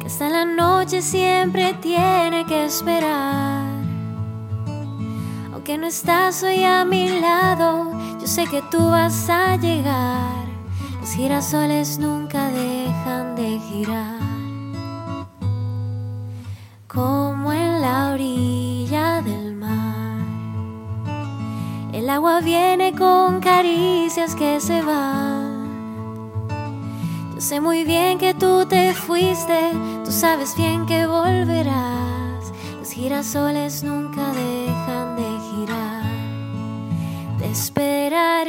que hasta la noche siempre tiene que esperar. Aunque no estás hoy a mi lado, yo sé que tú vas a llegar. Los girasoles nunca dejan de girar. Como en la orilla del mar, el agua viene con caricias que se van Sé muy bien que tú te fuiste, tú sabes bien que volverás. Los girasoles nunca dejan de girar. Te esperaré,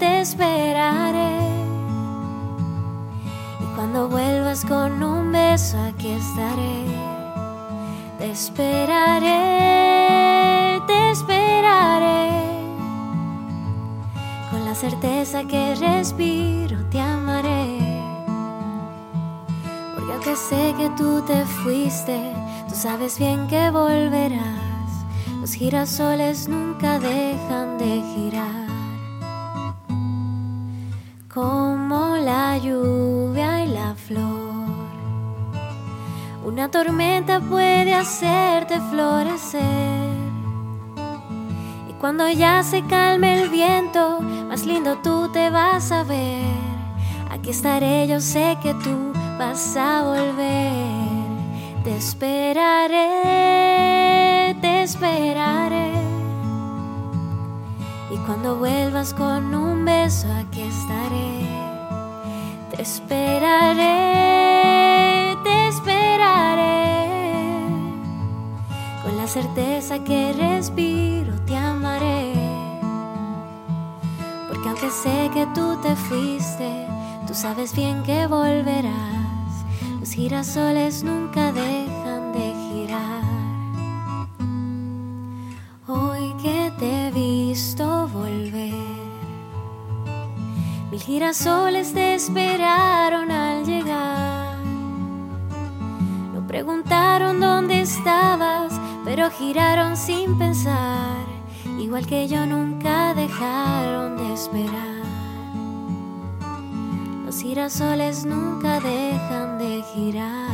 te esperaré. Y cuando vuelvas con un beso, aquí estaré. Te esperaré, certeza que respiro, te amaré. Porque sé que tú te fuiste, tú sabes bien que volverás. Los girasoles nunca dejan de girar. Como la lluvia y la flor. Una tormenta puede hacerte florecer. Cuando ya se calme el viento, más lindo tú te vas a ver. Aquí estaré, yo sé que tú vas a volver. Te esperaré, te esperaré. Y cuando vuelvas con un beso, aquí estaré. Te esperaré, te esperaré. Con la certeza que respiro, Sé que tú te fuiste, tú sabes bien que volverás. Los girasoles nunca dejan de girar. Hoy que te he visto volver, mil girasoles te esperaron al llegar. No preguntaron dónde estabas, pero giraron sin pensar. Igual que yo nunca dejaron de esperar. Los girasoles nunca dejan de girar.